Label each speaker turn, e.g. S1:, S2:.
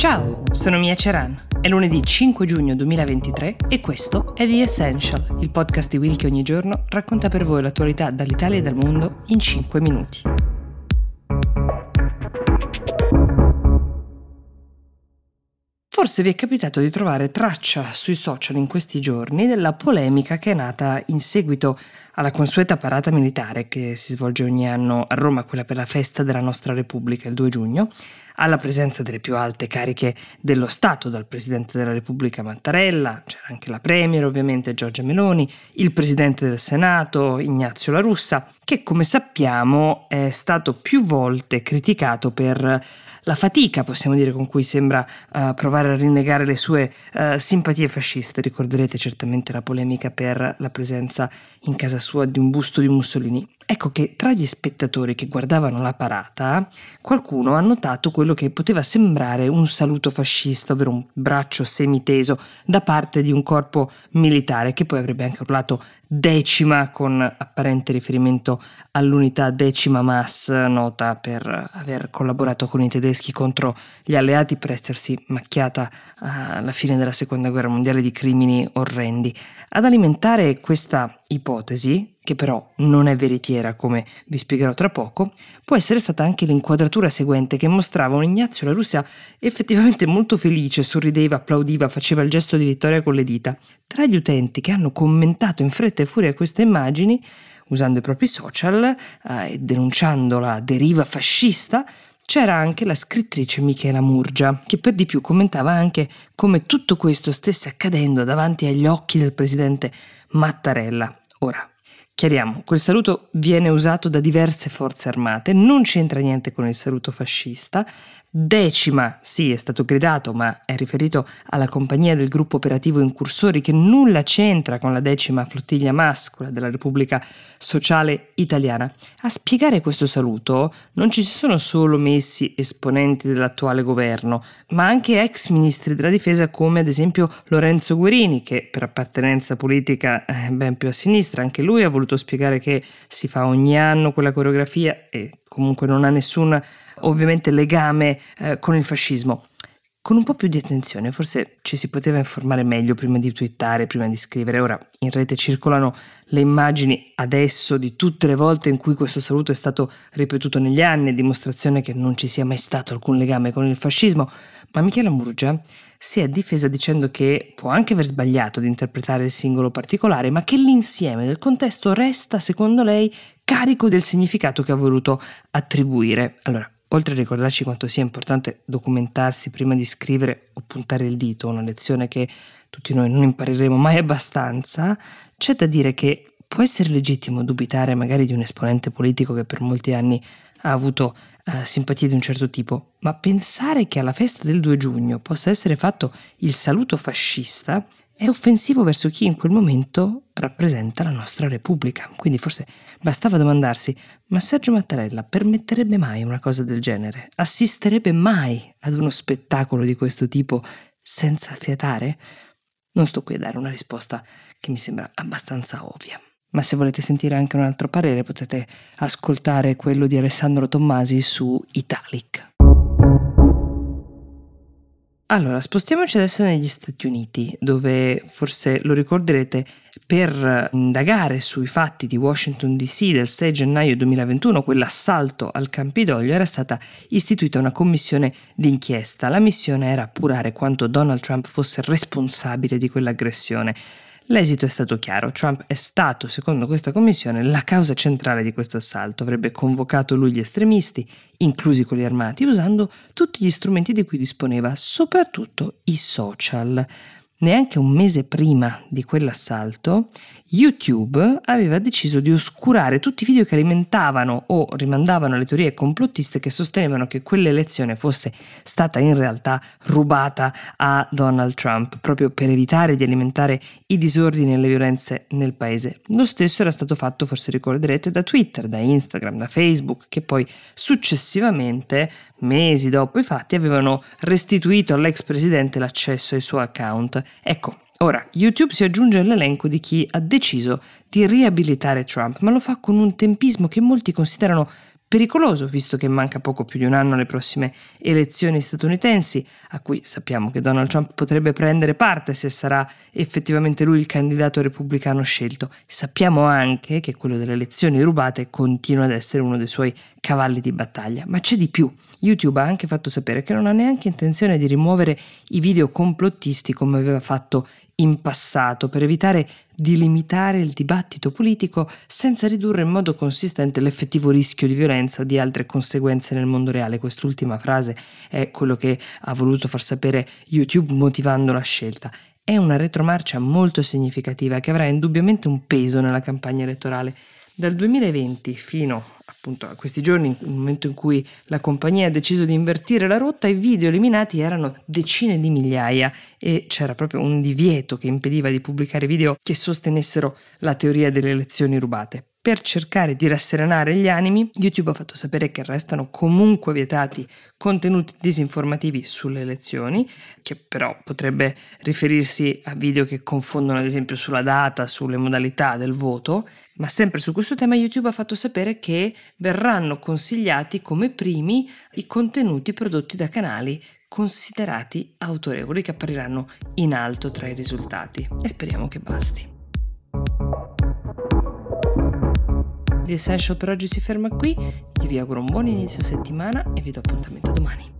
S1: Ciao, sono Mia Ceran. È lunedì 5 giugno 2023 e questo è The Essential, il podcast di Will che ogni giorno racconta per voi l'attualità dall'Italia e dal mondo in 5 minuti. Forse vi è capitato di trovare traccia sui social in questi giorni della polemica che è nata in seguito alla consueta parata militare che si svolge ogni anno a Roma, quella per la festa della nostra Repubblica il 2 giugno, alla presenza delle più alte cariche dello Stato, dal Presidente della Repubblica Mattarella, c'era anche la Premier ovviamente Giorgia Meloni, il Presidente del Senato Ignazio La Russa, che come sappiamo è stato più volte criticato per la fatica, possiamo dire, con cui sembra uh, provare a rinnegare le sue uh, simpatie fasciste. Ricorderete certamente la polemica per la presenza in casa sua di un busto di Mussolini. Ecco che tra gli spettatori che guardavano la parata, qualcuno ha notato quello che poteva sembrare un saluto fascista, ovvero un braccio semiteso da parte di un corpo militare che poi avrebbe anche urlato decima con apparente riferimento all'unità decima mass nota per aver collaborato con i tedeschi contro gli alleati per essersi macchiata alla fine della seconda guerra mondiale di crimini orrendi. Ad alimentare questa ipotesi, che però non è veritiera come vi spiegherò tra poco, può essere stata anche l'inquadratura seguente che mostrava un Ignazio la Russia effettivamente molto felice, sorrideva, applaudiva, faceva il gesto di vittoria con le dita. Tra gli utenti che hanno commentato in fretta e furia queste immagini, usando i propri social eh, e denunciando la deriva fascista, c'era anche la scrittrice Michela Murgia, che per di più commentava anche come tutto questo stesse accadendo davanti agli occhi del presidente Mattarella. Ora, Chiariamo, quel saluto viene usato da diverse forze armate, non c'entra niente con il saluto fascista, Decima, sì, è stato gridato, ma è riferito alla compagnia del gruppo operativo Incursori che nulla c'entra con la decima flottiglia mascola della Repubblica Sociale Italiana. A spiegare questo saluto non ci si sono solo messi esponenti dell'attuale governo, ma anche ex ministri della difesa come ad esempio Lorenzo Guerini, che per appartenenza politica è ben più a sinistra, anche lui ha voluto spiegare che si fa ogni anno quella coreografia e comunque non ha nessun ovviamente legame eh, con il fascismo. Con un po' più di attenzione, forse ci si poteva informare meglio prima di twittare, prima di scrivere. Ora in rete circolano le immagini adesso di tutte le volte in cui questo saluto è stato ripetuto negli anni, dimostrazione che non ci sia mai stato alcun legame con il fascismo. Ma Michela Murgia si è difesa dicendo che può anche aver sbagliato di interpretare il singolo particolare, ma che l'insieme del contesto resta, secondo lei, carico del significato che ha voluto attribuire. Allora, Oltre a ricordarci quanto sia importante documentarsi prima di scrivere o puntare il dito, una lezione che tutti noi non impareremo mai abbastanza, c'è da dire che può essere legittimo dubitare magari di un esponente politico che per molti anni ha avuto uh, simpatie di un certo tipo, ma pensare che alla festa del 2 giugno possa essere fatto il saluto fascista è offensivo verso chi in quel momento rappresenta la nostra Repubblica. Quindi forse bastava domandarsi, ma Sergio Mattarella permetterebbe mai una cosa del genere? Assisterebbe mai ad uno spettacolo di questo tipo senza fiatare? Non sto qui a dare una risposta che mi sembra abbastanza ovvia. Ma se volete sentire anche un altro parere potete ascoltare quello di Alessandro Tommasi su Italic. Allora, spostiamoci adesso negli Stati Uniti, dove forse lo ricorderete per indagare sui fatti di Washington DC del 6 gennaio 2021, quell'assalto al Campidoglio, era stata istituita una commissione d'inchiesta. La missione era appurare quanto Donald Trump fosse responsabile di quell'aggressione. L'esito è stato chiaro, Trump è stato, secondo questa commissione, la causa centrale di questo assalto, avrebbe convocato lui gli estremisti, inclusi quelli armati, usando tutti gli strumenti di cui disponeva, soprattutto i social. Neanche un mese prima di quell'assalto, YouTube aveva deciso di oscurare tutti i video che alimentavano o rimandavano le teorie complottiste che sostenevano che quell'elezione fosse stata in realtà rubata a Donald Trump, proprio per evitare di alimentare i disordini e le violenze nel paese. Lo stesso era stato fatto, forse ricorderete, da Twitter, da Instagram, da Facebook, che poi successivamente, mesi dopo i fatti, avevano restituito all'ex presidente l'accesso ai suoi account Ecco, ora YouTube si aggiunge all'elenco di chi ha deciso di riabilitare Trump, ma lo fa con un tempismo che molti considerano Pericoloso, visto che manca poco più di un anno alle prossime elezioni statunitensi, a cui sappiamo che Donald Trump potrebbe prendere parte se sarà effettivamente lui il candidato repubblicano scelto. Sappiamo anche che quello delle elezioni rubate continua ad essere uno dei suoi cavalli di battaglia. Ma c'è di più. YouTube ha anche fatto sapere che non ha neanche intenzione di rimuovere i video complottisti come aveva fatto in passato per evitare di limitare il dibattito politico senza ridurre in modo consistente l'effettivo rischio di violenza o di altre conseguenze nel mondo reale. Quest'ultima frase è quello che ha voluto far sapere YouTube motivando la scelta. È una retromarcia molto significativa che avrà indubbiamente un peso nella campagna elettorale. Dal 2020 fino appunto a questi giorni, nel momento in cui la compagnia ha deciso di invertire la rotta, i video eliminati erano decine di migliaia e c'era proprio un divieto che impediva di pubblicare video che sostenessero la teoria delle elezioni rubate. Per cercare di rasserenare gli animi, YouTube ha fatto sapere che restano comunque vietati contenuti disinformativi sulle elezioni, che però potrebbe riferirsi a video che confondono ad esempio sulla data, sulle modalità del voto, ma sempre su questo tema YouTube ha fatto sapere che verranno consigliati come primi i contenuti prodotti da canali considerati autorevoli che appariranno in alto tra i risultati e speriamo che basti. The Essential per oggi si ferma qui, io vi auguro un buon inizio settimana e vi do appuntamento domani.